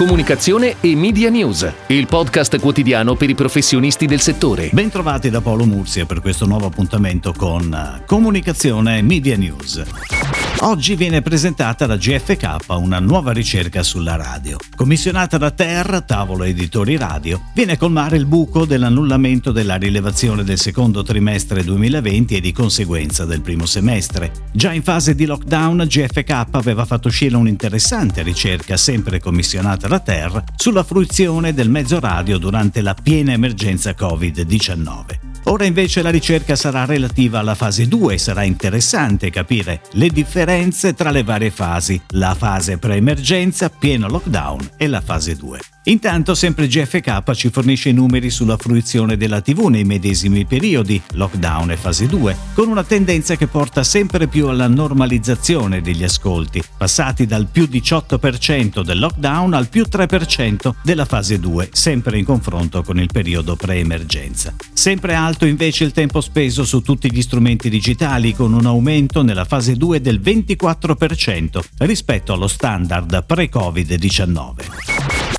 comunicazione e media news, il podcast quotidiano per i professionisti del settore. Bentrovati da Paolo Mursia per questo nuovo appuntamento con eh, Comunicazione e Media News. Oggi viene presentata da GFK una nuova ricerca sulla radio. Commissionata da Terra, tavolo editori radio, viene a colmare il buco dell'annullamento della rilevazione del secondo trimestre 2020 e di conseguenza del primo semestre. Già in fase di lockdown, GFK aveva fatto uscire un'interessante ricerca, sempre commissionata da Terra, sulla fruizione del mezzo radio durante la piena emergenza Covid-19. Ora invece la ricerca sarà relativa alla fase 2 e sarà interessante capire le differenze tra le varie fasi, la fase pre-emergenza, pieno lockdown e la fase 2. Intanto sempre GFK ci fornisce i numeri sulla fruizione della TV nei medesimi periodi, lockdown e fase 2, con una tendenza che porta sempre più alla normalizzazione degli ascolti, passati dal più 18% del lockdown al più 3% della fase 2, sempre in confronto con il periodo pre-emergenza. Sempre alto invece il tempo speso su tutti gli strumenti digitali, con un aumento nella fase 2 del 24% rispetto allo standard pre-Covid-19.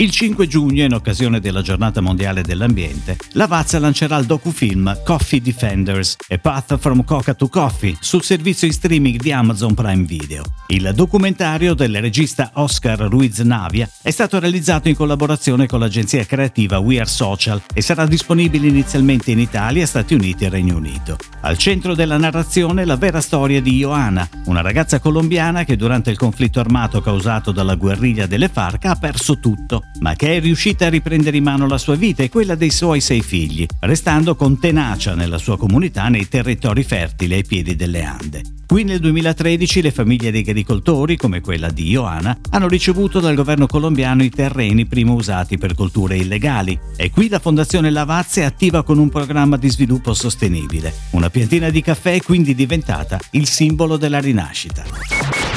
Il 5 giugno, in occasione della giornata mondiale dell'ambiente, la Vazza lancerà il docufilm Coffee Defenders e Path from Coca to Coffee sul servizio in streaming di Amazon Prime Video. Il documentario del regista Oscar Ruiz Navia è stato realizzato in collaborazione con l'agenzia creativa We Are Social e sarà disponibile inizialmente in Italia, Stati Uniti e Regno Unito. Al centro della narrazione la vera storia di Joana, una ragazza colombiana che durante il conflitto armato causato dalla guerriglia delle FARC ha perso tutto ma che è riuscita a riprendere in mano la sua vita e quella dei suoi sei figli, restando con tenacia nella sua comunità nei territori fertili ai piedi delle Ande. Qui nel 2013 le famiglie degli agricoltori, come quella di Ioana, hanno ricevuto dal governo colombiano i terreni prima usati per colture illegali e qui la Fondazione Lavazza è attiva con un programma di sviluppo sostenibile. Una piantina di caffè è quindi diventata il simbolo della rinascita.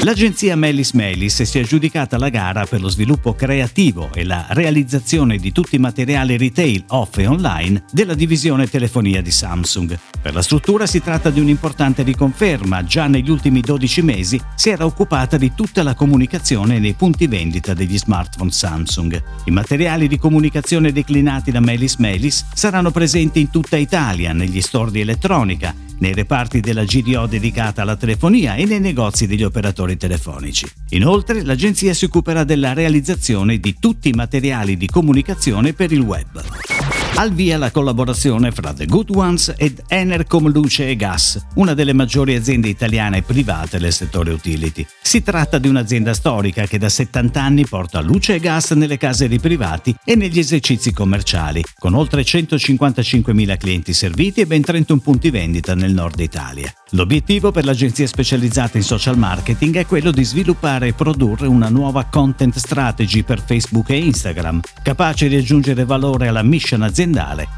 L'agenzia Melis Melis si è aggiudicata la gara per lo sviluppo creativo e la realizzazione di tutti i materiali retail off e online della divisione telefonia di Samsung. Per la struttura si tratta di un'importante riconferma, già negli ultimi 12 mesi si era occupata di tutta la comunicazione nei punti vendita degli smartphone Samsung. I materiali di comunicazione declinati da Melis Melis saranno presenti in tutta Italia, negli store di elettronica, nei reparti della GDO dedicata alla telefonia e nei negozi degli operatori telefonici. Inoltre l'agenzia si occuperà della realizzazione di tutti i materiali di comunicazione per il web. Al via la collaborazione fra The Good Ones ed Enercom Luce e Gas, una delle maggiori aziende italiane private del settore utility. Si tratta di un'azienda storica che da 70 anni porta luce e gas nelle case dei privati e negli esercizi commerciali, con oltre 155.000 clienti serviti e ben 31 punti vendita nel nord Italia. L'obiettivo per l'agenzia specializzata in social marketing è quello di sviluppare e produrre una nuova content strategy per Facebook e Instagram, capace di aggiungere valore alla mission aziendale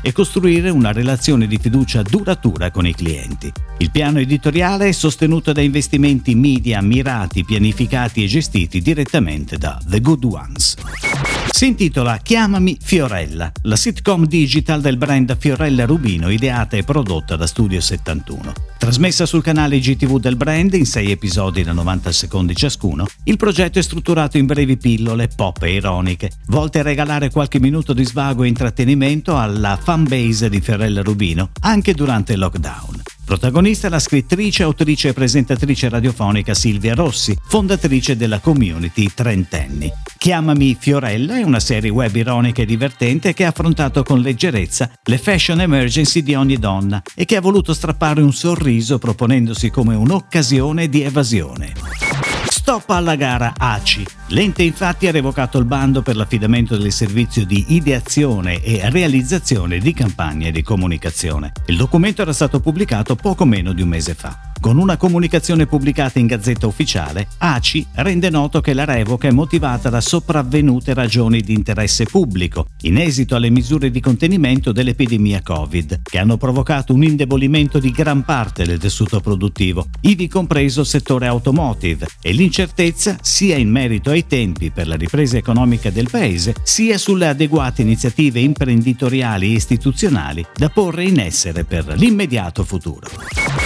e costruire una relazione di fiducia duratura con i clienti. Il piano editoriale è sostenuto da investimenti media mirati, pianificati e gestiti direttamente da The Good Ones. Si intitola Chiamami Fiorella, la sitcom digital del brand Fiorella Rubino ideata e prodotta da Studio 71. Trasmessa sul canale GTV del brand in 6 episodi da 90 secondi ciascuno, il progetto è strutturato in brevi pillole pop e ironiche, volte a regalare qualche minuto di svago e intrattenimento alla fanbase di Fiorella Rubino anche durante il lockdown. Protagonista la scrittrice, autrice e presentatrice radiofonica Silvia Rossi, fondatrice della community Trentenni. Chiamami Fiorella è una serie web ironica e divertente che ha affrontato con leggerezza le fashion emergency di ogni donna e che ha voluto strappare un sorriso proponendosi come un'occasione di evasione. Stop alla gara ACI. L'ente infatti ha revocato il bando per l'affidamento del servizio di ideazione e realizzazione di campagne di comunicazione. Il documento era stato pubblicato poco meno di un mese fa. Con una comunicazione pubblicata in Gazzetta Ufficiale, ACI rende noto che la revoca è motivata da sopravvenute ragioni di interesse pubblico, in esito alle misure di contenimento dell'epidemia Covid, che hanno provocato un indebolimento di gran parte del tessuto produttivo, ivi compreso il settore automotive, e l'incertezza sia in merito ai tempi per la ripresa economica del Paese, sia sulle adeguate iniziative imprenditoriali e istituzionali da porre in essere per l'immediato futuro.